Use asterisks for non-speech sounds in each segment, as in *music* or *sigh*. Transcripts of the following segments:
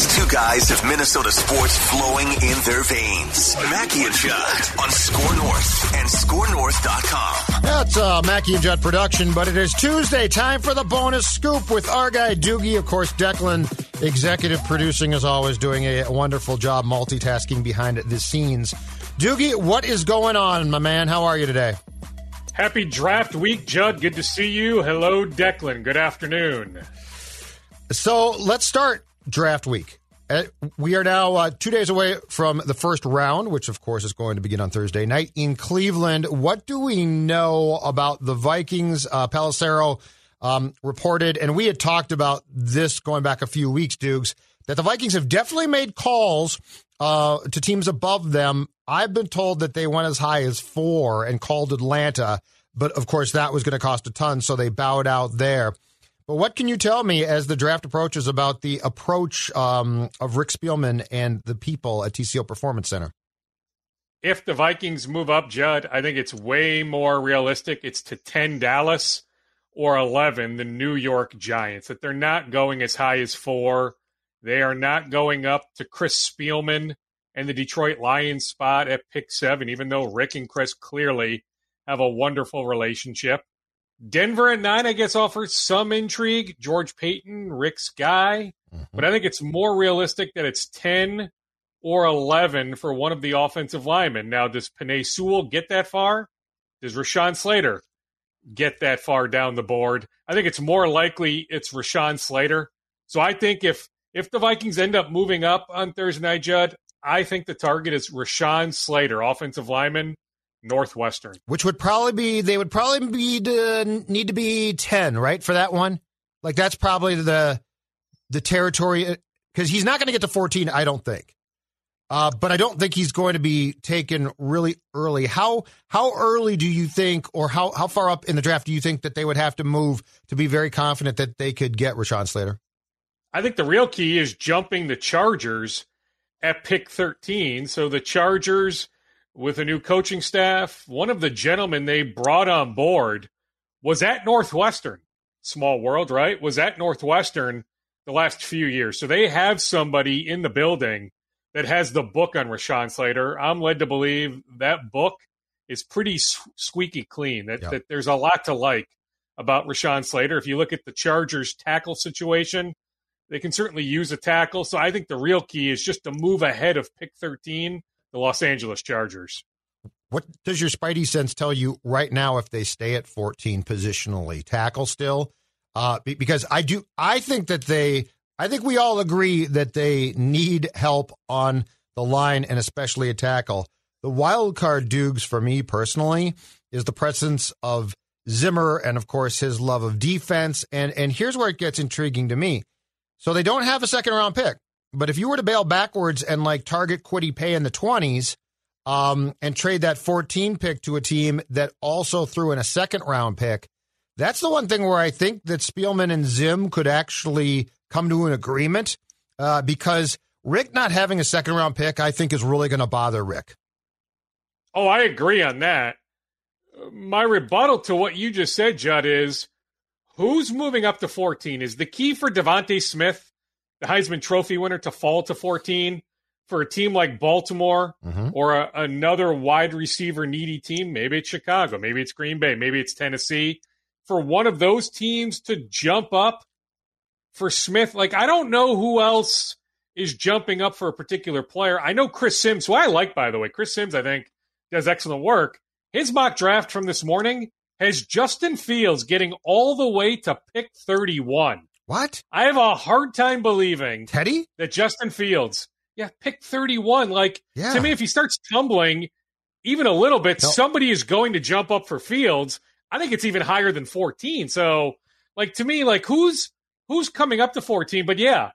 These two guys have Minnesota sports flowing in their veins. Mackie and Judd on Score North and ScoreNorth.com. That's a Mackie and Judd production, but it is Tuesday. Time for the bonus scoop with our guy Doogie. Of course, Declan, executive producing, as always, doing a wonderful job multitasking behind the scenes. Doogie, what is going on, my man? How are you today? Happy draft week, Judd. Good to see you. Hello, Declan. Good afternoon. So let's start draft week. Uh, we are now uh, two days away from the first round, which of course is going to begin on Thursday night in Cleveland. What do we know about the Vikings? Uh, Pelissero um, reported, and we had talked about this going back a few weeks, Dukes, that the Vikings have definitely made calls uh, to teams above them. I've been told that they went as high as four and called Atlanta, but of course that was going to cost a ton, so they bowed out there. But what can you tell me as the draft approaches about the approach um, of Rick Spielman and the people at TCO Performance Center? If the Vikings move up, Judd, I think it's way more realistic. It's to 10 Dallas or 11 the New York Giants, that they're not going as high as four. They are not going up to Chris Spielman and the Detroit Lions spot at pick seven, even though Rick and Chris clearly have a wonderful relationship. Denver at nine, I guess, offers some intrigue. George Paton, Rick's guy. Mm-hmm. But I think it's more realistic that it's 10 or 11 for one of the offensive linemen. Now, does Penei Sewell get that far? Does Rashawn Slater get that far down the board? I think it's more likely it's Rashawn Slater. So I think if if the Vikings end up moving up on Thursday night, Judd, I think the target is Rashawn Slater, offensive lineman Northwestern. Which would probably be they would probably be to, need to be ten, right, for that one. Like that's probably the the territory because he's not going to get to fourteen. I don't think. Uh, but I don't think he's going to be taken really early. How how early do you think, or how how far up in the draft do you think that they would have to move to be very confident that they could get Rashawn Slater? I think the real key is jumping the Chargers at pick thirteen. So the Chargers with a new coaching staff. One of the gentlemen they brought on board was at Northwestern. Small world, right? Was at Northwestern the last few years. So they have somebody in the building that has the book on Rashawn Slater. I'm led to believe that book is pretty squeaky clean, that, yep. that there's a lot to like about Rashawn Slater. If you look at the Chargers tackle situation, they can certainly use a tackle. So I think the real key is just to move ahead of pick 13 the Los Angeles Chargers. What does your Spidey sense tell you right now if they stay at 14 positionally? Tackle still? Uh, because I do, I think that they, I think we all agree that they need help on the line and especially a tackle. The wild card Dukes for me personally is the presence of Zimmer and of course his love of defense. And and here's where it gets intriguing to me. So they don't have a second round pick. But if you were to bail backwards and like target Kwity Paye in the 20s um, and trade that 14 pick to a team that also threw in a second round pick, that's the one thing where I think that Spielman and Zim could actually come to an agreement uh, because Rick not having a second round pick, I think, is really going to bother Rick. Oh, I agree on that. My rebuttal to what you just said, Judd, is who's moving up to 14? Is the key for DeVonta Smith the Heisman Trophy winner to fall to 14 for a team like Baltimore mm-hmm. or a, another wide receiver needy team. Maybe it's Chicago, maybe it's Green Bay, maybe it's Tennessee. For one of those teams to jump up for Smith. Like, I don't know who else is jumping up for a particular player. I know Chris Sims, who I like, by the way. Chris Sims, I think, does excellent work. His mock draft from this morning has Justin Fields getting all the way to pick 31. What? I have a hard time believing Teddy? that Justin Fields, yeah, pick 31. Like, Yeah. to me, if he starts tumbling even a little bit, No. somebody is going to jump up for Fields. I think it's even higher than 14. So, like, to me, like, who's who's coming up to 14? But yeah,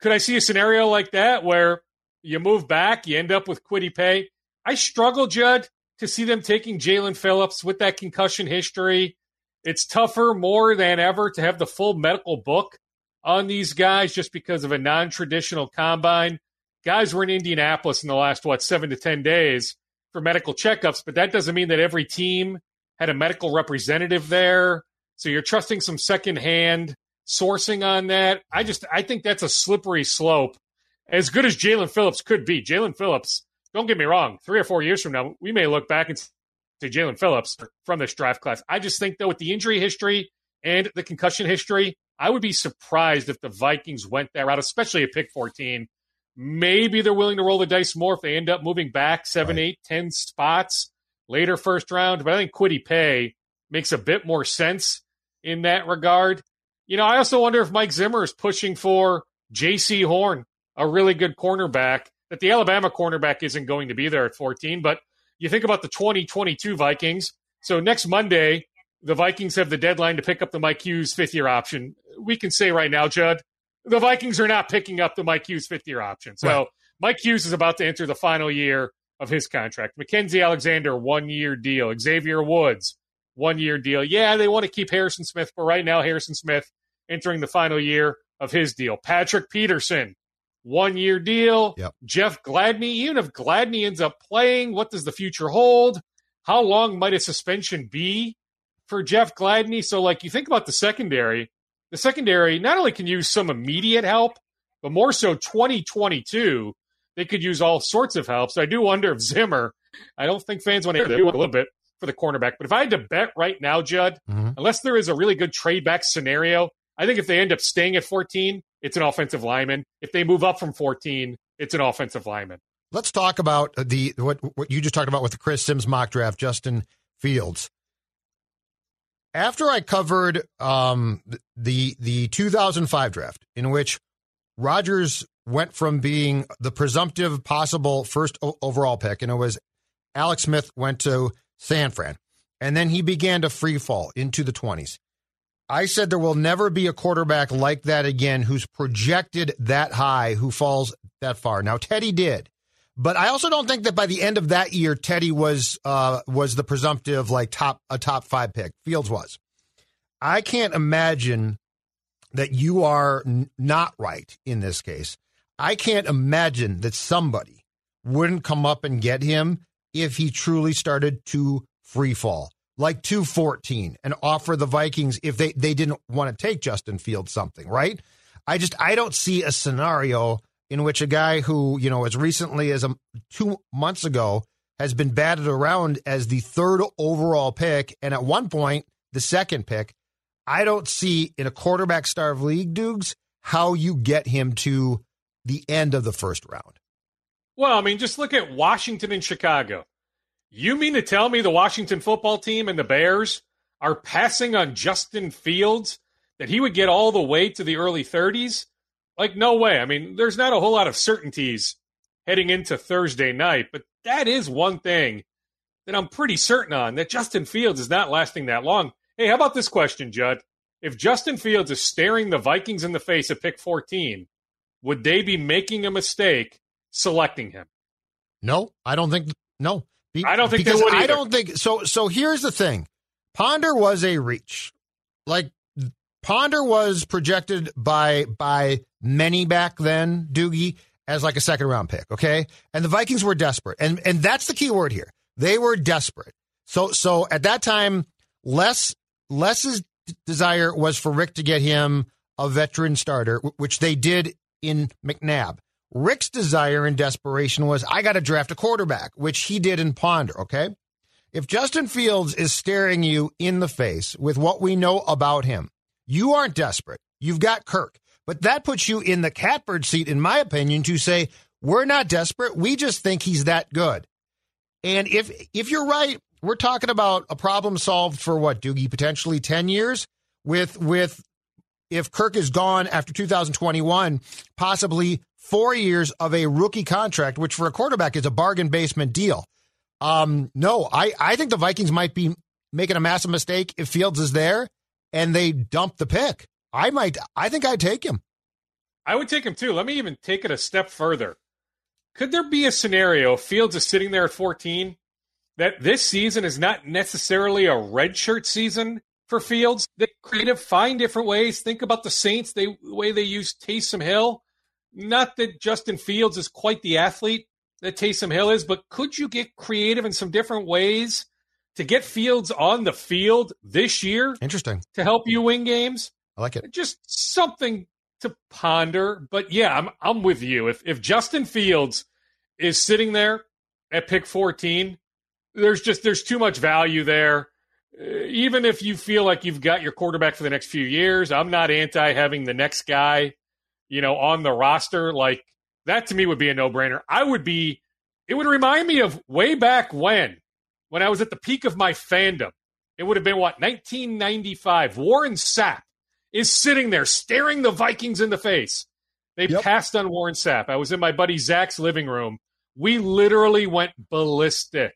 could I see a scenario like that where you move back, you end up with Kwity Paye? I struggle, Judd, to see them taking Jaelan Phillips with that concussion history. It's tougher more than ever to have the full medical book on these guys just because of a non traditional combine. Guys were in Indianapolis in the last, what, seven to 10 days for medical checkups, but that doesn't mean that every team had a medical representative there. So you're trusting some secondhand sourcing on that. I just, I think that's a slippery slope. As good as Jaelan Phillips could be, Jaelan Phillips, don't get me wrong, three or four years from now, we may look back and say Jaelan Phillips from this draft class. I just think, though, with the injury history and the concussion history, I would be surprised if the Vikings went that route, especially at pick 14. Maybe they're willing to roll the dice more if they end up moving back seven, Right. eight, ten spots later first round. But I think Kwity Paye makes a bit more sense in that regard. You know, I also wonder if Mike Zimmer is pushing for Jaycee Horn, a really good cornerback. That the Alabama cornerback isn't going to be there at 14, but you think about the 2022 Vikings. So next Monday, the Vikings have the deadline to pick up the Mike Hughes fifth year option. We can say right now, Judd, the Vikings are not picking up the Mike Hughes fifth year option. So Right. Mike Hughes is about to enter the final year of his contract. Mackenzie Alexander, one year deal. Xavier Woods, one year deal. Yeah, they want to keep Harrison Smith, but right now, Harrison Smith entering the final year of his deal. Patrick Peterson, one year deal. Yep. Jeff Gladney, even if Gladney ends up playing, what does the future hold? How long might a suspension be for Jeff Gladney? So, like, you think about the secondary, the secondary not only can use some immediate help, but more so 2022, they could use all sorts of help. So, I do wonder if Zimmer, I don't think fans want to do a little bit for the cornerback, but if I had to bet right now, Judd, Mhm. unless there is a really good trade back scenario, I think if they end up staying at 14, it's an offensive lineman. If they move up from 14, it's an offensive lineman. Let's talk about the what what you just talked about with the Chris Sims mock draft, Justin Fields. After I covered um, the the 2005 draft, in which Rodgers went from being the presumptive possible first overall pick, and it was Alex Smith went to San Fran, and then he began to free fall into the 20s. I said there will never be a quarterback like that again who's projected that high, who falls that far. Now Teddy did, but I also don't think that by the end of that year Teddy was uh, was the presumptive like top a top five pick. Fields was. I can't imagine that you are n- not right in this case. I can't imagine that somebody wouldn't come up and get him if he truly started to free fall like 214 and offer the Vikings if they, they didn't want to take Justin Fields something, right? I just I don't see a scenario in which a guy who, you know, as recently as a, 2 months ago has been batted around as the third overall pick and at one point the second pick. I don't see in a quarterback starved league, Dukes, how you get him to the end of the first round. Well, I mean, just look at Washington and Chicago. You mean to tell me the Washington football team and the Bears are passing on Justin Fields that he would get all the way to the early 30s? Like, no way. I mean, there's not a whole lot of certainties heading into Thursday night, but that is one thing that I'm pretty certain on that Justin Fields is not lasting that long. Hey, how about this question, Judd? If Justin Fields is staring the Vikings in the face at pick 14, would they be making a mistake selecting him? No, I don't think no. Be- I don't think they would I don't think so. So here's the thing: Ponder was a reach. Like Ponder was projected by by many back then, Doogie, as like a second round pick. Okay, and the Vikings were desperate, and and that's the key word here. They were desperate. So so at that time, Les Les's desire was for Rick to get him a veteran starter, which they did in McNabb. Rick's desire and desperation was, I got to draft a quarterback, which he did in Ponder, okay? If Justin Fields is staring you in the face with what we know about him, you aren't desperate. You've got Kirk. But that puts you in the catbird seat, in my opinion, to say, we're not desperate. We just think he's that good. And if if you're right, we're talking about a problem solved for what, Doogie, potentially 10 years with with if Kirk is gone after 2021, possibly four years of a rookie contract, which for a quarterback is a bargain basement deal. Um, no, I, I think the Vikings might be making a massive mistake if Fields is there and they dump the pick. I might, I think I'd take him. I would take him too. Let me even take it a step further. Could there be a scenario Fields is sitting there at 14 that this season is not necessarily a redshirt season for Fields? They creative, find different ways. Think about the Saints, they, the way they use Taysom Hill. Not that Justin Fields is quite the athlete that Taysom Hill is, but could you get creative in some different ways to get Fields on the field this year? Interesting. To help you win games? I like it. Just something to ponder. But yeah, I'm I'm with you. If if Justin Fields is sitting there at pick 14, there's just there's too much value there. Uh, even if you feel like you've got your quarterback for the next few years, I'm not anti having the next guy, you know, on the roster. Like that to me would be a no-brainer. I would be it would remind me of way back when when I was at the peak of my fandom. It would have been what 1995. Warren Sapp is sitting there staring the Vikings in the face. They yep. passed on Warren Sapp. I was in my buddy Zach's living room. We literally went ballistic.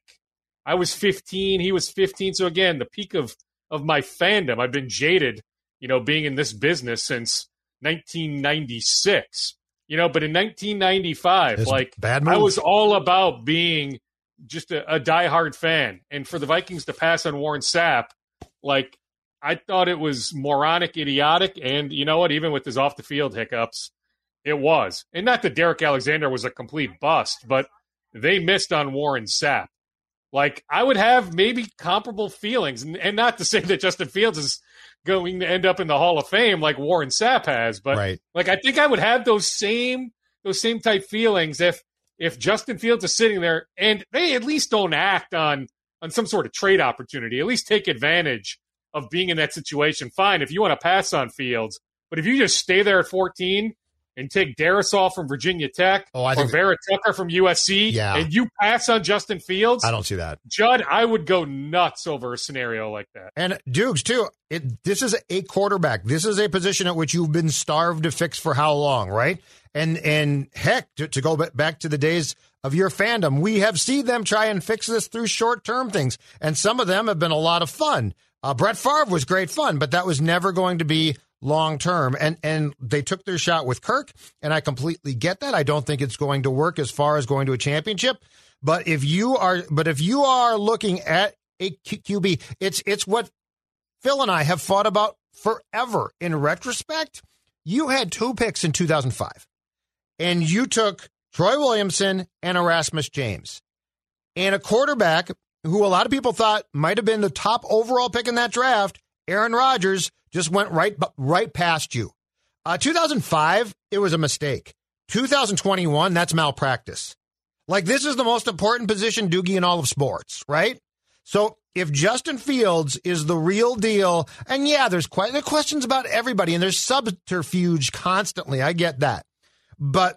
I was 15, he was 15. So again, the peak of of my fandom. I've been jaded, you know, being in this business since 1996. You know, but in 1995, it's like I was all about being just a, a diehard fan, and for the Vikings to pass on Warren Sapp, like I thought it was moronic, idiotic, and you know what? Even with his off the field hiccups, it was. And not that Derrick Alexander was a complete bust, but they missed on Warren Sapp. Like I would have maybe comparable feelings, and, and, not to say that Justin Fields is going to end up in the Hall of Fame like Warren Sapp has, but right. like I think I would have those same those same type feelings if if Justin Fields is sitting there and they at least don't act on on some sort of trade opportunity, at least take advantage of being in that situation, fine. If you want to pass on Fields, but if you just stay there at 14 and take Darrisaw from Virginia Tech oh, I or Vera Tucker from USC, yeah. and you pass on Justin Fields, I don't see that. Judd, I would go nuts over a scenario like that. And Dukes too. It, this is a quarterback. This is a position at which you've been starved to fix for how long, right? And and heck, to, to go back to the days of your fandom, we have seen them try and fix this through short term things, and some of them have been a lot of fun. Uh, Brett Favre was great fun, but that was never going to be long term. And and they took their shot with Kirk, and I completely get that. I don't think it's going to work as far as going to a championship. But if you are, but if you are looking at a QB, it's it's what Phil and I have fought about forever. In retrospect, you had two picks in 2005, and you took Troy Williamson and Erasmus James, and a quarterback who a lot of people thought might have been the top overall pick in that draft, Aaron Rodgers, just went right right past you. Uh, 2005, it was a mistake. 2021, that's malpractice. Like this is the most important position, Doogie, in all of sports, right? So if Justin Fields is the real deal, and yeah, there's quite there questions about everybody, and there's subterfuge constantly. I get that, but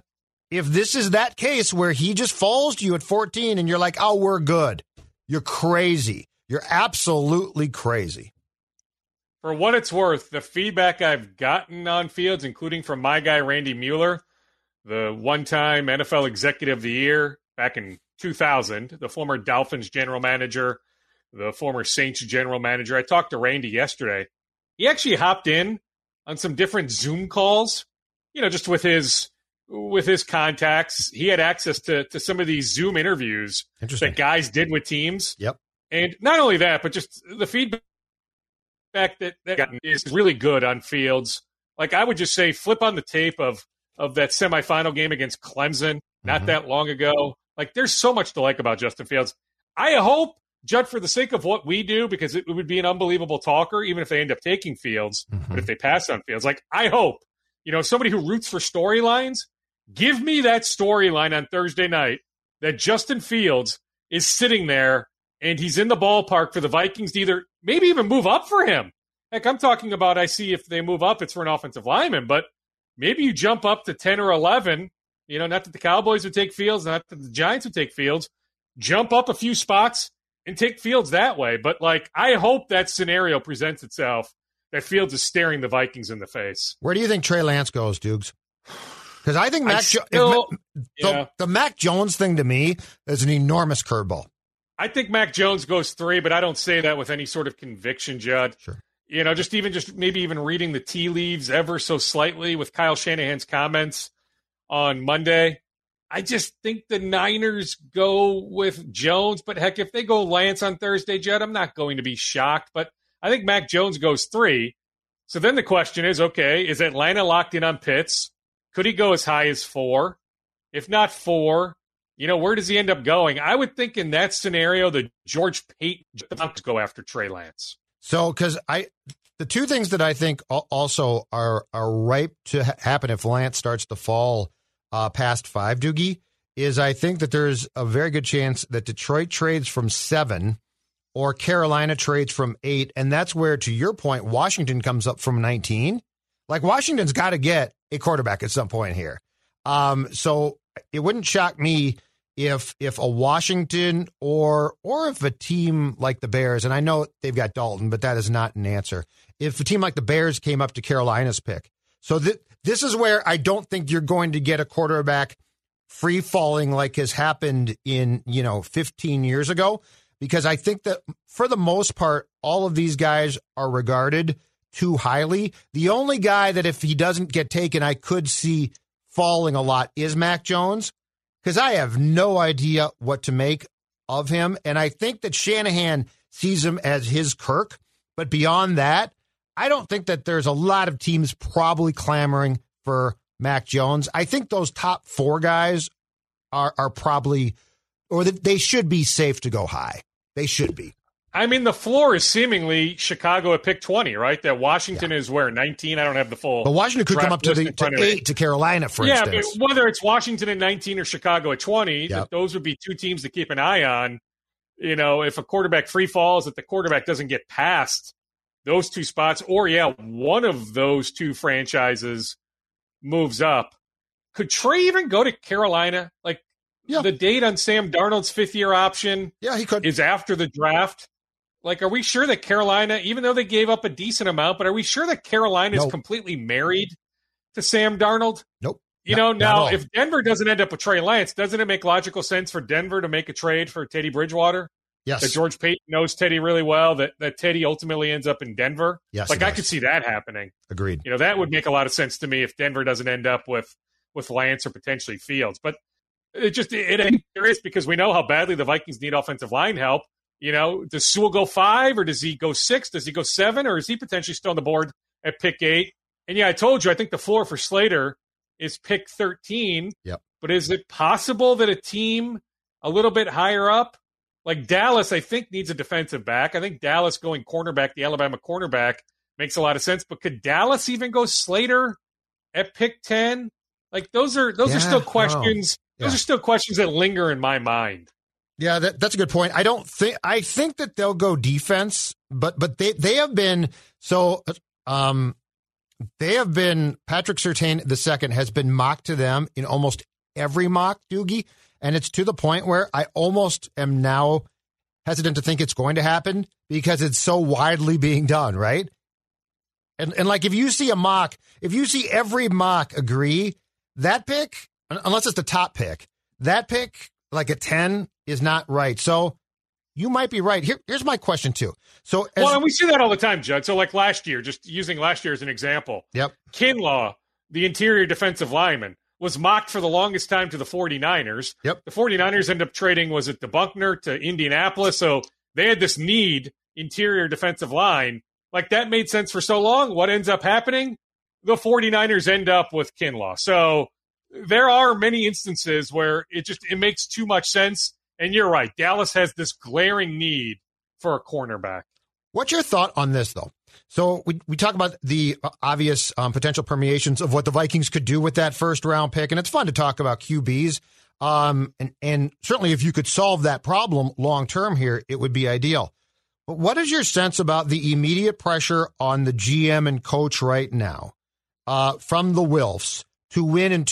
if this is that case where he just falls to you at 14, and you're like, oh, we're good, you're crazy. You're absolutely crazy. For what it's worth, the feedback I've gotten on Fields, including from my guy Randy Mueller, the one-time NFL Executive of the Year back in 2000, the former Dolphins general manager, the former Saints general manager. I talked to Randy yesterday. He actually hopped in on some different Zoom calls, you know, just with his with his contacts, he had access to to some of these Zoom interviews that guys did with teams. Yep. And not only that, but just the feedback that that is really good on Fields. Like I would just say, flip on the tape of of that semifinal game against Clemson not mm-hmm. that long ago. Like there's so much to like about Justin Fields. I hope, Judd, for the sake of what we do, because it would be an unbelievable talker, even if they end up taking Fields, mm-hmm. but if they pass on Fields, like I hope, you know, somebody who roots for storylines Give me that storyline on Thursday night that Justin Fields is sitting there and he's in the ballpark for the Vikings to either maybe even move up for him. Heck, I'm talking about I see if they move up, it's for an offensive lineman, but maybe you jump up to 10 or 11. You know, not that the Cowboys would take Fields, not that the Giants would take Fields. Jump up a few spots and take Fields that way. But, like, I hope that scenario presents itself that Fields is staring the Vikings in the face. Where do you think Trey Lance goes, Dukes? Because I think Mac, I still, the, yeah. the Mac Jones thing to me is an enormous curveball. I think Mac Jones goes three, but I don't say that with any sort of conviction, Judd. Sure. You know, just even just maybe even reading the tea leaves ever so slightly with Kyle Shanahan's comments on Monday. I just think the Niners go with Jones, but heck, if they go Lance on Thursday, Judd, I'm not going to be shocked. But I think Mac Jones goes three. So then the question is, okay, is Atlanta locked in on Pitts? Could he go as high as four? If not four, you know, where does he end up going? I would think in that scenario, the George Paton go after Trey Lance. So, because I, the two things that I think also are are ripe to ha- happen if Lance starts to fall uh, past five, Doogie, is I think that there's a very good chance that Detroit trades from seven or Carolina trades from eight. And that's where, to your point, Washington comes up from 19. Like Washington's got to get a quarterback at some point here. Um, so it wouldn't shock me if if a Washington or or if a team like the Bears, and I know they've got Dalton, but that is not an answer. If a team like the Bears came up to Carolina's pick, so th- this is where I don't think you're going to get a quarterback free falling like has happened in you know 15 years ago, because I think that for the most part, all of these guys are regarded too highly. The only guy that if he doesn't get taken, I could see falling a lot is Mac Jones because I have no idea what to make of him. And I think that Shanahan sees him as his Kirk. But beyond that, I don't think that there's a lot of teams probably clamoring for Mac Jones. I think those top four guys are, are probably, or they should be safe to go high. They should be. I mean, the floor is seemingly Chicago at pick 20, right? That Washington yeah. is where 19. I don't have the full. But Washington could come up to the to eight to Carolina, for yeah, instance. Yeah, whether it's Washington at 19 or Chicago at 20, yep. those would be two teams to keep an eye on. You know, if a quarterback free falls, if the quarterback doesn't get past those two spots, or yeah, one of those two franchises moves up. Could Trey even go to Carolina? Like yeah. the date on Sam Darnold's fifth year option, yeah, he could is after the draft. Like, are we sure that Carolina, even though they gave up a decent amount, but are we sure that Carolina nope. is completely married to Sam Darnold? Nope. You not, know, now if Denver doesn't end up with Trey Lance, doesn't it make logical sense for Denver to make a trade for Teddy Bridgewater? Yes. That George Paton knows Teddy really well, that, that Teddy ultimately ends up in Denver. Yes. Like I could see that happening. Agreed. You know, that would make a lot of sense to me if Denver doesn't end up with with Lance or potentially Fields. But it just it ain't curious because we know how badly the Vikings need offensive line help. You know, does Sewell go five or does he go six? Does he go seven or is he potentially still on the board at pick eight? And yeah, I told you, I think the floor for Slater is pick 13. Yep. But is it possible that a team a little bit higher up, like Dallas, I think needs a defensive back. I think Dallas going cornerback, the Alabama cornerback, makes a lot of sense. But could Dallas even go Slater at pick 10? Like those are those yeah, are still questions. Yeah. Those are still questions that linger in my mind. Yeah, that, that's a good point. I don't think I think that they'll go defense, but but they they have been so um they have been Patrick Surtain the second has been mocked to them in almost every mock Doogie, and it's to the point where I almost am now hesitant to think it's going to happen because it's so widely being done, right? And and like if you see a mock, if you see every mock agree that pick, unless it's the top pick, that pick like a 10 is not right. So you might be right. Here, here's my question too. So, as, well, and we see that all the time, Judd. So, like last year, just using last year as an example. Yep. Kinlaw, the interior defensive lineman, was mocked for the longest time to the 49ers. Yep. The 49ers end up trading, was it the Buckner to Indianapolis? So they had this need, interior defensive line. Like that made sense for so long. What ends up happening? The 49ers end up with Kinlaw. So there are many instances where it just it makes too much sense. And you're right. Dallas has this glaring need for a cornerback. What's your thought on this, though? So we, we talk about the obvious um, potential permeations of what the Vikings could do with that first round pick, and it's fun to talk about QBs. Um, and, and certainly, if you could solve that problem long term here, it would be ideal. But what is your sense about the immediate pressure on the GM and coach right now? uh, from the Wilfs to win in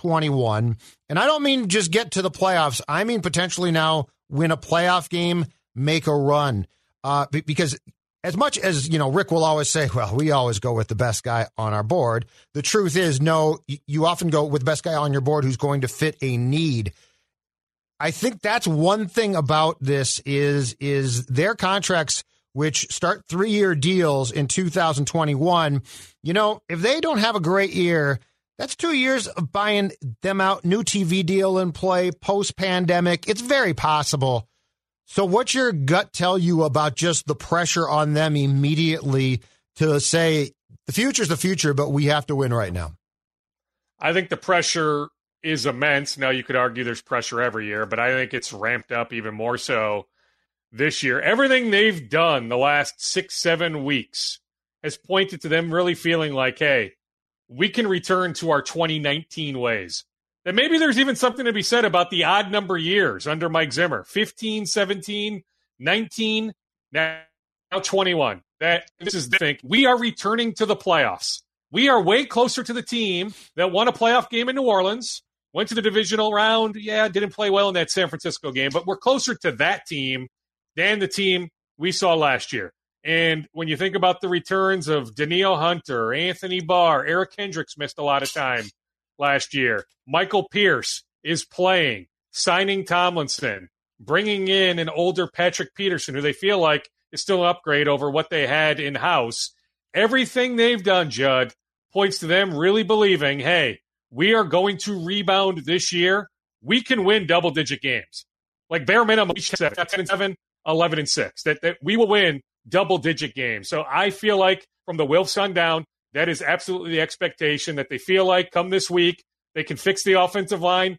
2021. And I don't mean just get to the playoffs. I mean potentially now win a playoff game, make a run. Uh, because as much as you know, Rick will always say, "Well, we always go with the best guy on our board." The truth is, no, you often go with the best guy on your board who's going to fit a need. I think that's one thing about this is is their contracts which start 3-year deals in 2021. You know, if they don't have a great year, that's 2 years of buying them out, new TV deal in play post pandemic. It's very possible so, what's your gut tell you about just the pressure on them immediately to say the future's the future, but we have to win right now? I think the pressure is immense. Now, you could argue there's pressure every year, but I think it's ramped up even more so this year. Everything they've done the last six, seven weeks has pointed to them really feeling like, hey, we can return to our 2019 ways And maybe there's even something to be said about the odd number years under Mike Zimmer 15, 17, 19, now 21. That this is the thing. We are returning to the playoffs. We are way closer to the team that won a playoff game in New Orleans, went to the divisional round. Yeah, didn't play well in that San Francisco game, but we're closer to that team than the team we saw last year. And when you think about the returns of Danielle Hunter, Anthony Barr, Eric Kendricks missed a lot of time last year. Michael Pierce is playing, signing Tomlinson, bringing in an older Patrick Peterson, who they feel like is still an upgrade over what they had in house. Everything they've done, Judd, points to them really believing, hey, we are going to rebound this year. We can win double digit games. Like bare minimum, 10 and 7, 11 and 6. That, that we will win double digit games. So I feel like from the Wilf Sun down, that is absolutely the expectation that they feel like come this week, they can fix the offensive line.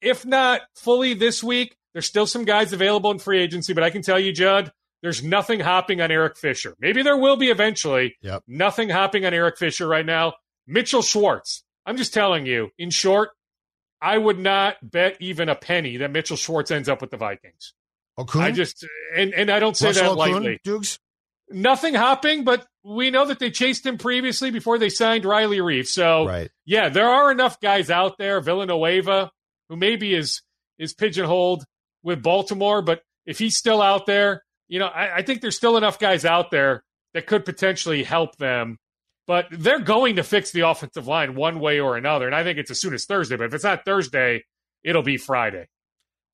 If not fully this week, there's still some guys available in free agency, but I can tell you, Judd, there's nothing hopping on Eric Fisher. Maybe there will be eventually. Yep. Nothing hopping on Eric Fisher right now. Mitchell Schwartz. I'm just telling you, in short, I would not bet even a penny that Mitchell Schwartz ends up with the Vikings. Okung? I just and and I don't say Russell that lightly. Dukes? Nothing hopping, but we know that they chased him previously before they signed Riley Reiff. So right. yeah, there are enough guys out there. Villanueva, who maybe is is pigeonholed with Baltimore, but if he's still out there, you know, I, I think there's still enough guys out there that could potentially help them. But they're going to fix the offensive line one way or another. And I think it's as soon as Thursday. But if it's not Thursday, it'll be Friday.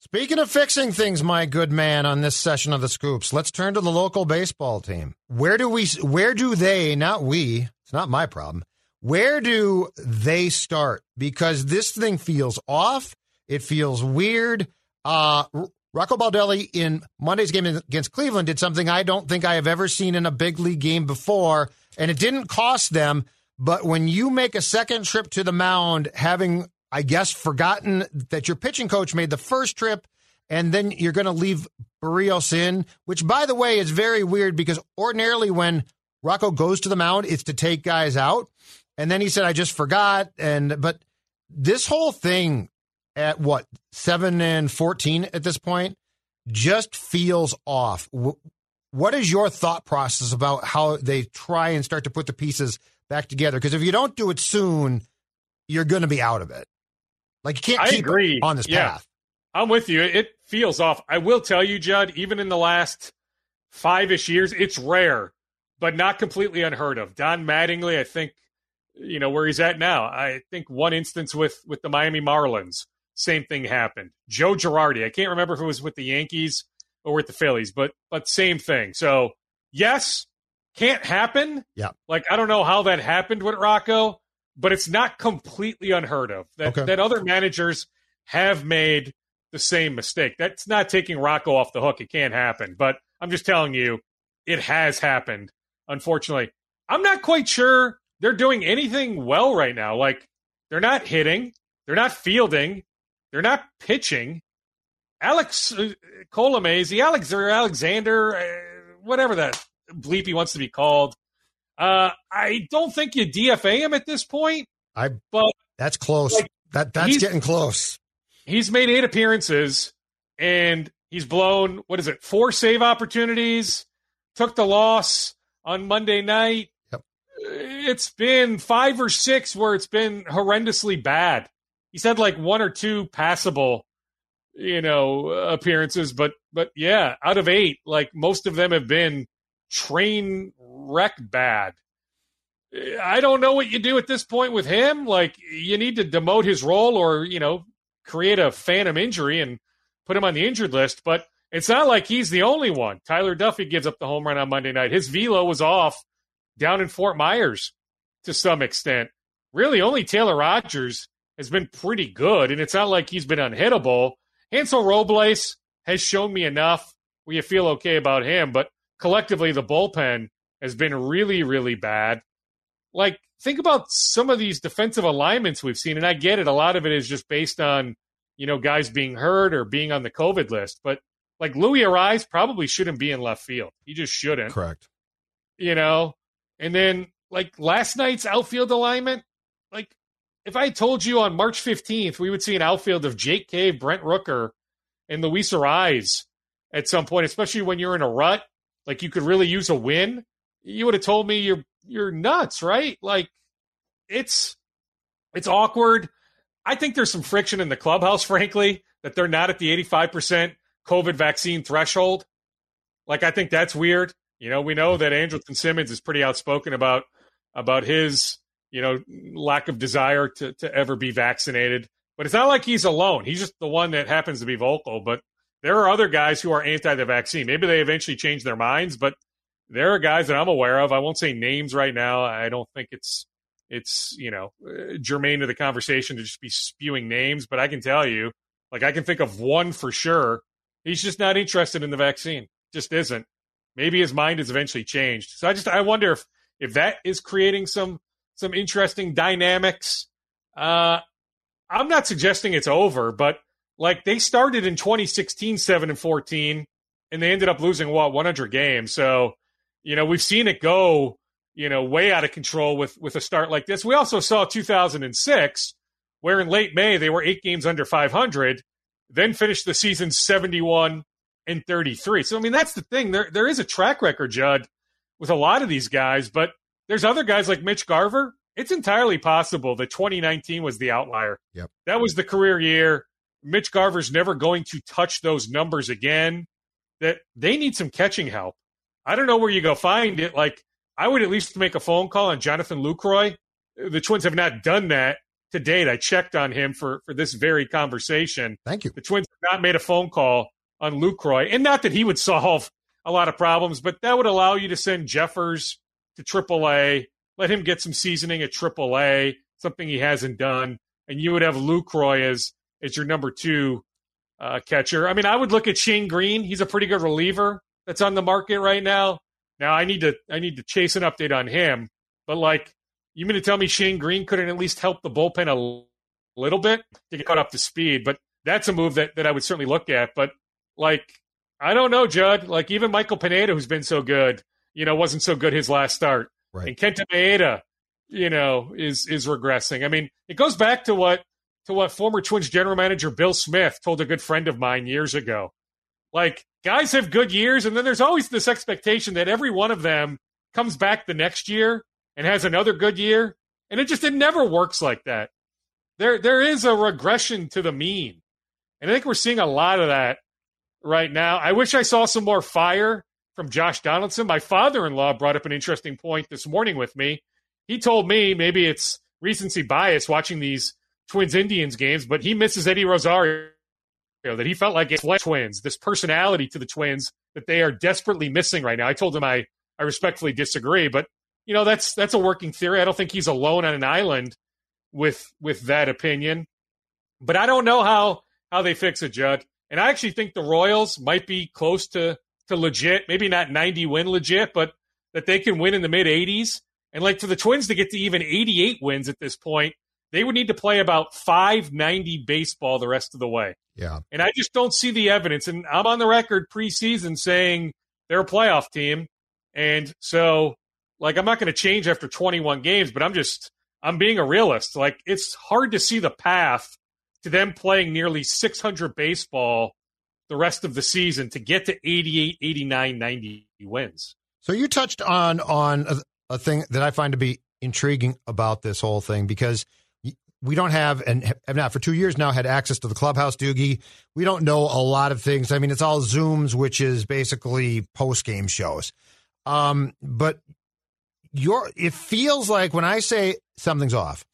Speaking of fixing things, my good man, on this session of the Scoops, let's turn to the local baseball team. Where do we? Where do they? Not we. It's not my problem. Where do they start? Because this thing feels off. It feels weird. Uh, Rocco Baldelli in Monday's game against Cleveland did something I don't think I have ever seen in a big league game before, and it didn't cost them. But when you make a second trip to the mound, having I guess, forgotten that your pitching coach made the first trip and then you're going to leave Berrios in, which, by the way, is very weird because ordinarily when Rocco goes to the mound, it's to take guys out. And then he said, I just forgot. And, but this whole thing at what, 7 and 14 at this point just feels off. What is your thought process about how they try and start to put the pieces back together? Because if you don't do it soon, you're going to be out of it. Like you can't I keep agree. on this yeah. path. I'm with you. It feels off. I will tell you, Judd, even in the last five ish years, it's rare, but not completely unheard of. Don Mattingly, I think, you know, where he's at now. I think one instance with with the Miami Marlins, same thing happened. Joe Girardi, I can't remember if it was with the Yankees or with the Phillies, but but same thing. So yes, can't happen. Yeah. Like I don't know how that happened with Rocco, but it's not completely unheard of that, Okay. that other managers have made the same mistake. That's not taking Rocco off the hook. It can't happen. But I'm just telling you, it has happened, unfortunately. I'm not quite sure they're doing anything well right now. Like, they're not hitting, they're not fielding, they're not pitching. Alex uh, Colomese, Alex or Alexander, uh, whatever that bleep he wants to be called. Uh, I don't think you DFA him at this point, I but that's close. Like, that that's getting close. he's made eight appearances and he's blown what is it four save opportunities took the loss on monday night Yep. It's been five or six where it's been horrendously bad. He's had like one or two passable, you know, appearances, but but yeah, out of eight, like most of them have been train wreck bad. I don't know what you do at this point with him. Like you need to demote his role or, you know, create a phantom injury and put him on the injured list, but it's not like he's the only one. Tyler Duffey gives up the home run on Monday night. His velo was off down in Fort Myers to some extent. Really, only Taylor Rogers has been pretty good, and it's not like he's been unhittable. Hansel Robles has shown me enough where you feel okay about him, but collectively, the bullpen has been really, really bad. Like, think about some of these defensive alignments we've seen, and I get it. A lot of it is just based on, you know, guys being hurt or being on the COVID list, but like Luis Arraez probably shouldn't be in left field. He just shouldn't. Correct. You know, and then like last night's outfield alignment, like if I told you on March 15th we would see an outfield of Jake Cave, Brent Rooker, and Luis Arraez at some point, especially when you're in a rut, like you could really use a win, you would have told me you're you're nuts, right? Like it's it's awkward. I think there's some friction in the clubhouse, frankly, that they're not at the 85% COVID vaccine threshold. Like I think that's weird. You know, we know that Andrelton Simmons is pretty outspoken about about his, you know, lack of desire to to ever be vaccinated. But it's not like he's alone. He's just the one that happens to be vocal. But there are other guys who are anti the vaccine. Maybe they eventually change their minds, but there are guys that I'm aware of. I won't say names right now. I don't think it's it's you know germane to the conversation to just be spewing names. But I can tell you, like I can think of one for sure. He's just not interested in the vaccine. Just isn't maybe his mind has eventually changed. So I just I wonder if if that is creating some some interesting dynamics. Uh, I'm not suggesting it's over, but like they started in 2016, seven and 14, and they ended up losing what 100 games. So you know we've seen it go you know way out of control with with a start like this. We also saw 2006 where in late May they were eight games under 500, then finished the season 71 and 33. So I mean that's the thing. There there is a track record, Judd, with a lot of these guys, but there's other guys like Mitch Garver. It's entirely possible that 2019 was the outlier. Yep. That was the career year. Mitch Garver's never going to touch those numbers again. That they need some catching help. I don't know where you go find it. Like I would at least make a phone call on Jonathan Lucroy. The Twins have not done that to date. I checked on him for for this very conversation. Thank you. The Twins have not made a phone call on Lucroy. And not that he would *laughs* solve a lot of problems, but that would allow you to send Jeffers to AAA, let him get some seasoning at AAA, something he hasn't done, and you would have Lucroy as as your number two uh, catcher. I mean, I would look at Shane Greene. He's a pretty good reliever that's on the market right now. Now I need to I need to chase an update on him, but like you mean to tell me Shane Greene couldn't at least help the bullpen a little bit to get caught up to speed? But that's a move that, that I would certainly look at. But like I don't know, Judd. Like even Michael Pineda, who's been so good, you know, wasn't so good his last start. Right. And Kenta Maeda, you know, is is regressing. I mean, it goes back to what to what former Twins general manager Bill Smith told a good friend of mine years ago. Like guys have good years, and then there's always this expectation that every one of them comes back the next year and has another good year, and it just it never works like that. There there is a regression to the mean, and I think we're seeing a lot of that right now. I wish I saw some more fire from Josh Donaldson. My father in law brought up an interesting point this morning with me. He told me maybe it's recency bias watching these Twins Indians games, but he misses Eddie Rosario. That he felt like it's Twins, this personality to the Twins that they are desperately missing right now. I told him I, I respectfully disagree, but you know that's that's a working theory. I don't think he's alone on an island with with that opinion. But I don't know how how they fix it, Judd. And I actually think the Royals might be close to to legit, maybe not 90 win legit, but that they can win in the mid 80s. And like for the Twins to get to even 88 wins at this point, they would need to play about 590 baseball the rest of the way. Yeah. And I just don't see the evidence. And I'm on the record preseason saying they're a playoff team. And so, like, I'm not going to change after 21 games, but I'm just, I'm being a realist. Like, it's hard to see the path to them playing nearly 600 baseball the rest of the season to get to 88, 89, 90 wins. So you touched on on a, a thing that I find to be intriguing about this whole thing because we don't have and have not for two years now had access to the clubhouse doogie. We don't know a lot of things. I mean it's all zooms which is basically post game shows. Um, but your it feels like when i say something's off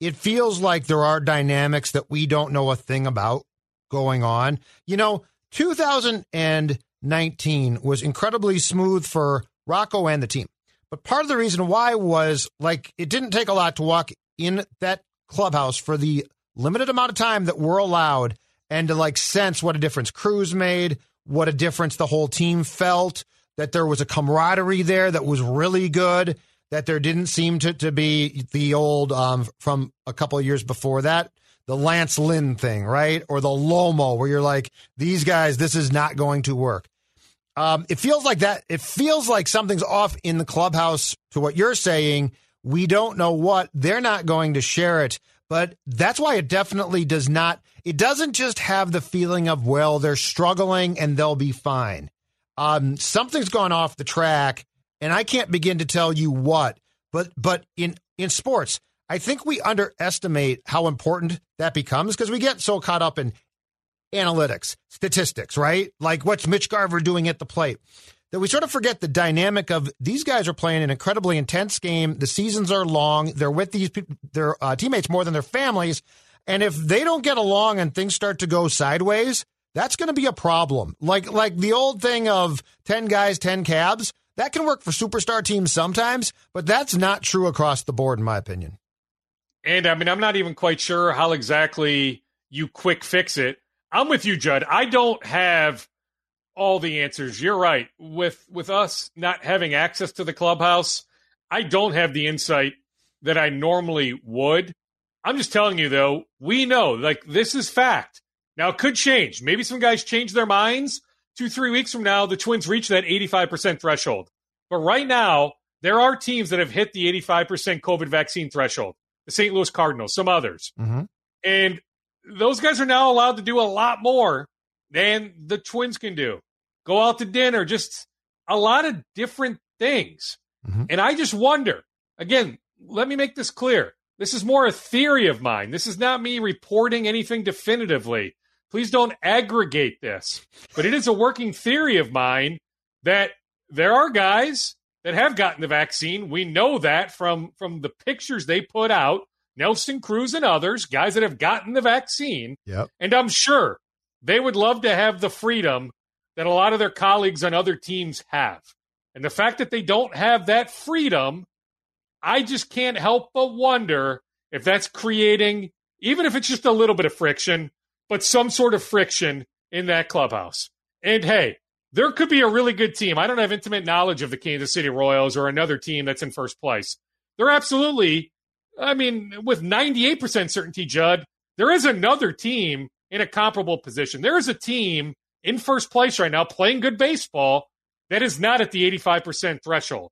it feels like there are dynamics that we don't know a thing about going on. You know 2019 was incredibly smooth for rocco and the team. But part of the reason why was like it didn't take a lot to walk in that clubhouse for the limited amount of time that we're allowed and to like sense what a difference Cruz made, what a difference the whole team felt, that there was a camaraderie there that was really good, that there didn't seem to, to be the old um, from a couple of years before that, the Lance Lynn thing, right? Or the Lomo, where you're like, these guys, this is not going to work. Um, it feels like that. It feels like something's off in the clubhouse to what you're saying we don't know what. They're not going to share it. But that's why it definitely does not. It doesn't just have the feeling of, well, they're struggling and they'll be fine. Um, something's gone off the track, and I can't begin to tell you what. But but in in sports, I think we underestimate how important that becomes because we get so caught up in analytics, statistics, right? Like what's Mitch Garver doing at the plate? That we sort of forget the dynamic of these guys are playing an incredibly intense game. The seasons are long. They're with these their uh, teammates more than their families, and if they don't get along and things start to go sideways, that's going to be a problem. Like like the old thing of ten guys, ten cabs. That can work for superstar teams sometimes, but that's not true across the board, in my opinion. And I mean, I'm not even quite sure how exactly you quick fix it. I'm with you, Judd. I don't have all the answers. You're right. With with us not having access to the clubhouse, I don't have the insight that I normally would. I'm just telling you though, we know like this is fact. Now it could change. Maybe some guys change their minds. Two, three weeks from now, the Twins reach that 85% threshold. But right now, there are teams that have hit the 85% COVID vaccine threshold. The St. Louis Cardinals, some others. Mm-hmm. And those guys are now allowed to do a lot more than the Twins can do. Go out to dinner, just a lot of different things. Mm-hmm. And I just wonder again, let me make this clear. This is more a theory of mine. This is not me reporting anything definitively. Please don't aggregate this. But it is a working theory of mine that there are guys that have gotten the vaccine. We know that from from the pictures they put out. Nelson Cruz and others, guys that have gotten the vaccine. Yep. And I'm sure they would love to have the freedom that a lot of their colleagues on other teams have. And the fact that they don't have that freedom, I just can't help but wonder if that's creating, even if it's just a little bit of friction, but some sort of friction in that clubhouse. And hey, there could be a really good team. I don't have intimate knowledge of the Kansas City Royals or another team that's in first place. They're absolutely, I mean, with 98% certainty, Judd, there is another team in a comparable position. There is a team in first place right now, playing good baseball, that is not at the 85% threshold.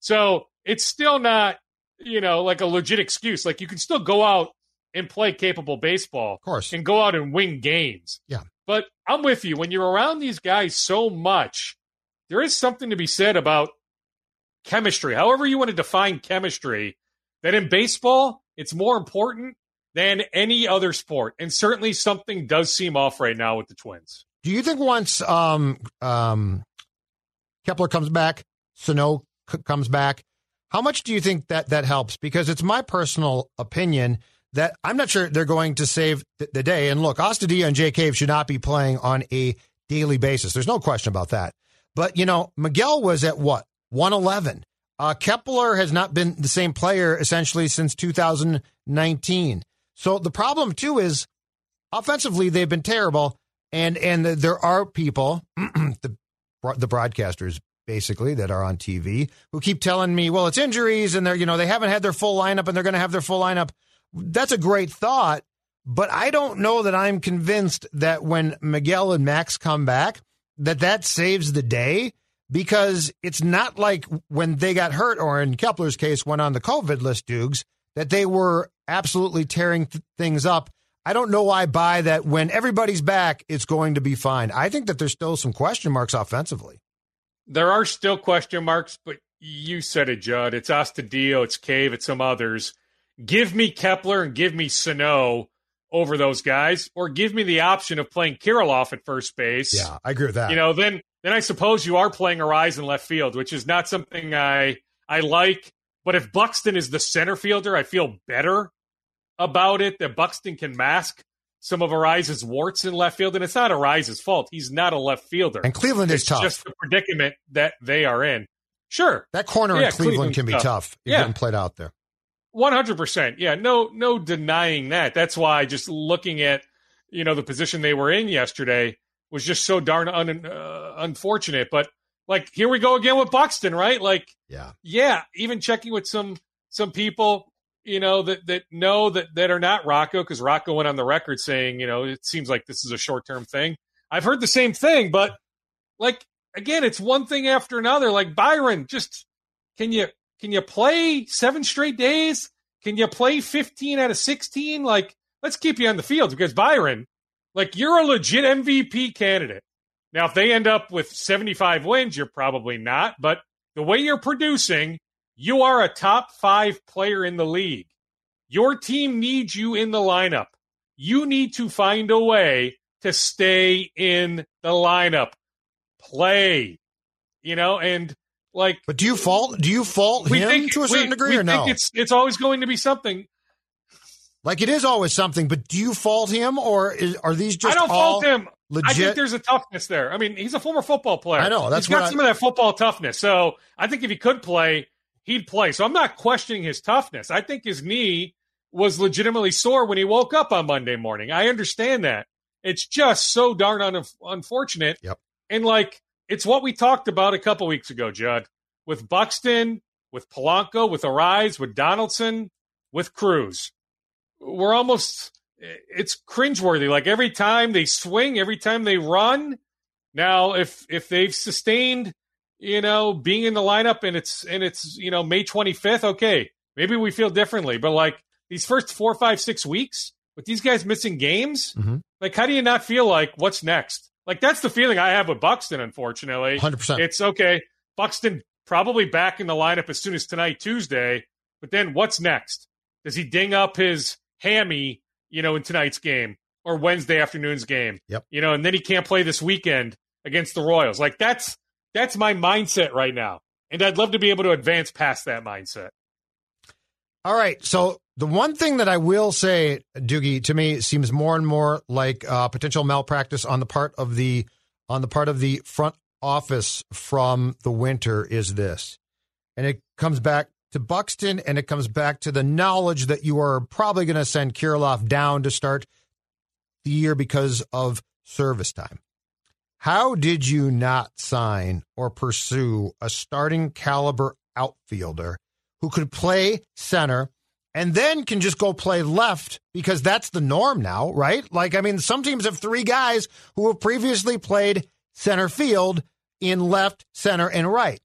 So it's still not, you know, like a legit excuse. Like you can still go out and play capable baseball. Of course. And go out and win games. Yeah. But I'm with you. When you're around these guys so much, there is something to be said about chemistry. However, you want to define chemistry, that in baseball, it's more important than any other sport. And certainly something does seem off right now with the Twins. Do you think once um, um, Kepler comes back, Sano c- comes back, how much do you think that that helps? Because it's my personal opinion that I'm not sure they're going to save th- the day. And look, Astudillo and Jake Cave should not be playing on a daily basis. There's no question about that. But, you know, Miguel was at what? 111. Uh, Kepler has not been the same player essentially since 2019. So the problem, too, is offensively, they've been terrible. And and there are people, *clears throat* the the broadcasters basically that are on TV who keep telling me, well, it's injuries and they're you know they haven't had their full lineup and they're going to have their full lineup. That's a great thought, but I don't know that I'm convinced that when Miguel and Max come back that that saves the day because it's not like when they got hurt or in Kepler's case went on the COVID list, Dukes, that they were absolutely tearing th- things up I don't know why buy that when everybody's back, it's going to be fine. I think that there's still some question marks offensively. There are still question marks, but you said it, Judd. It's Astudillo, it's Cave, it's some others. Give me Kepler and give me Sano over those guys, or give me the option of playing Kirilloff at first base. Yeah, I agree with that. You know, then then I suppose you are playing Arraez in left field, which is not something I I like. But if Buxton is the center fielder, I feel better about it that Buxton can mask some of Arraez's warts in left field, and it's not Arraez's fault. He's not a left fielder. And Cleveland it's is tough. Just the predicament that they are in. Sure, that corner yeah, in Cleveland can be tough. tough. You're Yeah. getting played out there. One hundred percent. Yeah, no, no denying that. That's why just looking at you know the position they were in yesterday was just so darn un, uh, unfortunate. But like here we go again with Buxton, right? Like Yeah. yeah, even checking with some some people, you know, that that know that that are not Rocco because Rocco went on the record saying, you know, it seems like this is a short term thing. I've heard the same thing, but like again, it's one thing after another. Like Byron, just can you can you play seven straight days? Can you play fifteen out of sixteen? Like let's keep you on the field because Byron, like you're a legit MVP candidate. Now, if they end up with 75 wins, you're probably not. But the way you're producing, you are a top five player in the league. Your team needs you in the lineup. You need to find a way to stay in the lineup. Play, you know, and like But do you fault do you fault we him think to a certain we- degree we or no? think it's it's always going to be something. Like it is always something, but do you fault him or is, are these just I don't all fault him. Legit? I think there's a toughness there. I mean, he's a former football player. I know, that's he's got I- some of that football toughness. So I think if he could play, he'd play. So I'm not questioning his toughness. I think his knee was legitimately sore when he woke up on Monday morning. I understand that. It's just so darn un- unfortunate. Yep. And like, it's what we talked about a couple weeks ago, Judd, with Buxton, with Polanco, with Arraez, with Donaldson, with Cruz. We're almost, it's cringeworthy. Like every time they swing, every time they run. Now, if if they've sustained, you know, being in the lineup and it's and it's you know May 25th, okay, maybe we feel differently. But like these first four, five, six weeks with these guys missing games, Mhm. like how do you not feel like what's next? Like that's the feeling I have with Buxton. Unfortunately, 100%. it's okay. Buxton probably back in the lineup as soon as tonight, Tuesday. But then what's next? Does he ding up his hammy, you know, in tonight's game or Wednesday afternoon's game? Yep. You know, and then he can't play this weekend against the Royals. Like that's that's my mindset right now. And I'd love to be able to advance past that mindset. All right. So the one thing that I will say, Doogie, to me seems more and more like uh, potential malpractice on the part of the on the part of the front office from the winter is this, and it comes back to Buxton, and it comes back to the knowledge that you are probably going to send Kirilloff down to start the year because of service time. How did you not sign or pursue a starting caliber outfielder who could play center and then can just go play left because that's the norm now, right? Like, I mean, some teams have three guys who have previously played center field in left, center, and right.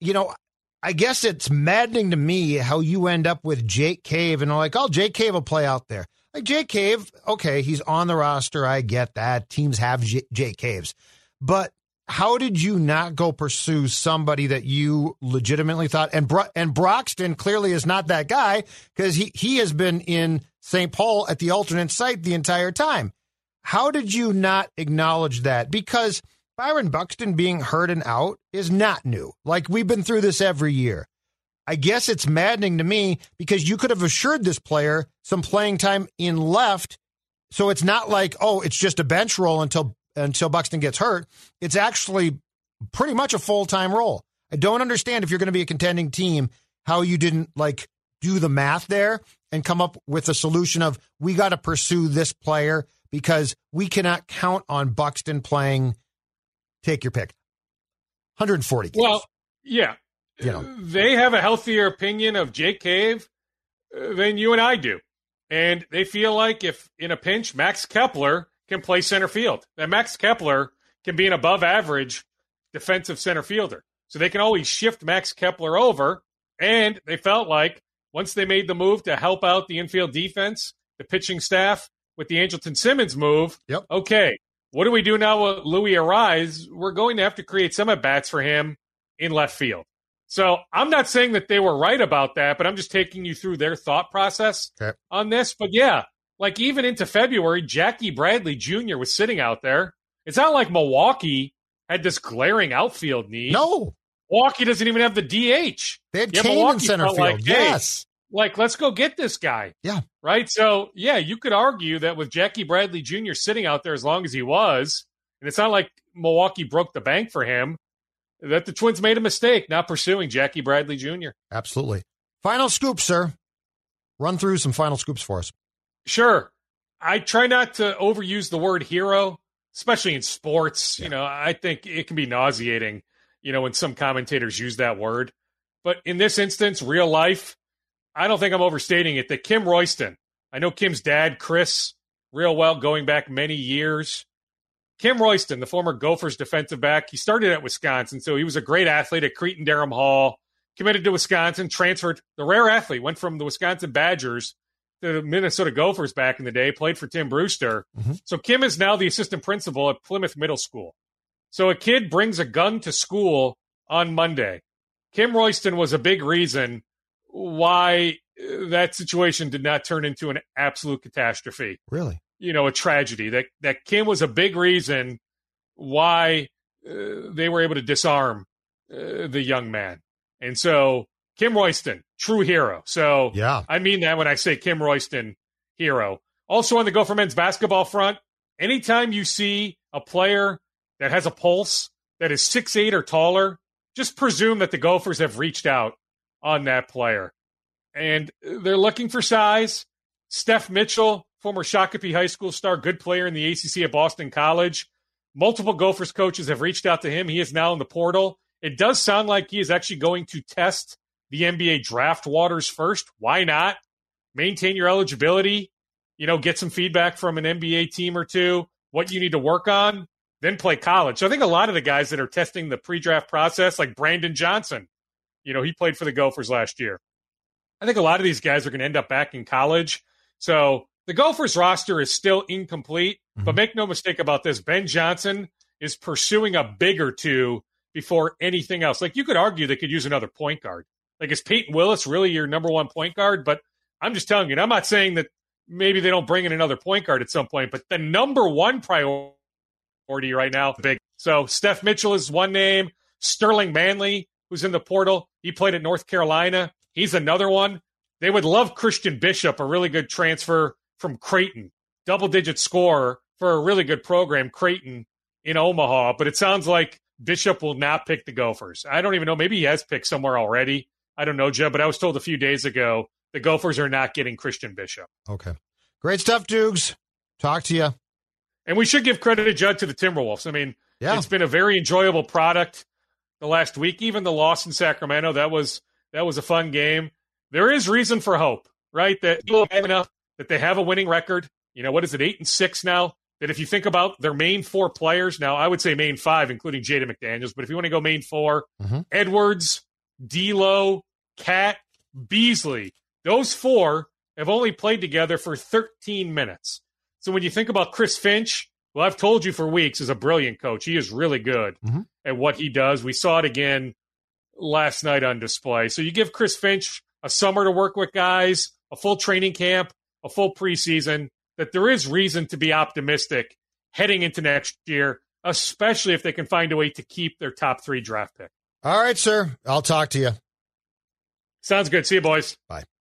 You know, I guess it's maddening to me how you end up with Jake Cave and like, oh, Jake Cave will play out there. Like Jake Cave, okay, he's on the roster. I get that. Teams have J- Jake Caves. But how did you not go pursue somebody that you legitimately thought and Bro- and Broxton clearly is not that guy because he he has been in St. Paul at the alternate site the entire time. How did you not acknowledge that? Because Byron Buxton being hurt and out is not new. Like we've been through this every year. I guess it's maddening to me because you could have assured this player some playing time in left. So it's not like, oh, it's just a bench role until until Buxton gets hurt. It's actually pretty much a full time role. I don't understand if you're going to be a contending team how you didn't like do the math there and come up with a solution of we got to pursue this player because we cannot count on Buxton playing. Take your pick. 140 games. Well, yeah. You know. They have a healthier opinion of Jake Cave uh, than you and I do. And they feel like if in a pinch, Max Kepler can play center field. That Max Kepler can be an above average defensive center fielder. So they can always shift Max Kepler over. And they felt like once they made the move to help out the infield defense, the pitching staff with the Andrelton Simmons move, Yep. okay, what do we do now with Luis Arraez? We're going to have to create some at bats for him in left field. So I'm not saying that they were right about that, but I'm just taking you through their thought process Okay. on this. But yeah, like even into February, Jackie Bradley Jr. was sitting out there. It's not like Milwaukee had this glaring outfield need. No, Milwaukee doesn't even have the DH. they had Yeah, Cain in Milwaukee center field. like, yes. Like, let's go get this guy. Yeah. Right. So, yeah, you could argue that with Jackie Bradley Jr. sitting out there as long as he was, and it's not like Milwaukee broke the bank for him, that the Twins made a mistake not pursuing Jackie Bradley Jr. Absolutely. Final scoop, sir. Run through some final scoops for us. Sure. I try not to overuse the word hero, especially in sports. You know, I think it can be nauseating, you know, when some commentators use that word. But in this instance, real life, I don't think I'm overstating it that Kim Royston, I know Kim's dad, Chris, real well, going back many years. Kim Royston, the former Gophers defensive back, he started at Wisconsin, so he was a great athlete at Cretin Derham Hall, committed to Wisconsin, transferred, the rare athlete, went from the Wisconsin Badgers to the Minnesota Gophers back in the day, played for Tim Brewster. Mhm. So Kim is now the assistant principal at Plymouth Middle School. So a kid brings a gun to school on Monday. Kim Royston was a big reason why uh, that situation did not turn into an absolute catastrophe Really? you know a tragedy that that Kim was a big reason why uh, they were able to disarm uh, the young man. And so Kim Royston, true hero. So Yeah. I mean that when I say Kim Royston, hero. Also on the Gopher men's basketball front, anytime you see a player that has a pulse that is six eight or taller, just presume that the Gophers have reached out on that player. And they're looking for size. Steph Mitchell, former Shakopee High School star, good player in the ACC at Boston College. Multiple Gophers coaches have reached out to him. He is now in the portal. It does sound like he is actually going to test the NBA draft waters first. Why not? Maintain your eligibility, you know, get some feedback from an NBA team or two, what you need to work on, then play college. So I think a lot of the guys that are testing the pre draft process, like Brandon Johnson, you know, he played for the Gophers last year. I think a lot of these guys are going to end up back in college. So the Gophers roster is still incomplete, but mm-hmm. make no mistake about this. Ben Johnson is pursuing a big or two before anything else. Like you could argue they could use another point guard. Like is Peyton Willis really your number one point guard? But I'm just telling you, and I'm not saying that maybe they don't bring in another point guard at some point, but the number one priority right now, big. So Steph Mitchell is one name. Sterling Manley, who's in the portal, he played at North Carolina. He's another one. They would love Christian Bishop, a really good transfer from Creighton, double digit scorer for a really good program, Creighton in Omaha. But it sounds like Bishop will not pick the Gophers. I don't even know. Maybe he has picked somewhere already. I don't know, Jeb, but I was told a few days ago the Gophers are not getting Christian Bishop. Okay. Great stuff, Dukes. Talk to you. And we should give credit to Judd to the Timberwolves. I mean, Yeah. it's been a very enjoyable product the last week. Even the loss in Sacramento, that was that was a fun game. There is reason for hope, right? That enough that they have a winning record. You know, what is it, eight and six now? That if you think about their main four players, now I would say main five, including Jaden McDaniels, but if you want to go main 4 Mhm. Edwards, D'Lo, KAT, Beasley, those four have only played together for 13 minutes. So when you think about Chris Finch, well, I've told you for weeks, is a brilliant coach. He is really good Mhm. at what he does. We saw it again last night on display. So you give Chris Finch a summer to work with guys, a full training camp, a full preseason, that there is reason to be optimistic heading into next year, especially if they can find a way to keep their top three draft pick. All right, sir. I'll talk to you. Sounds good. See you, boys.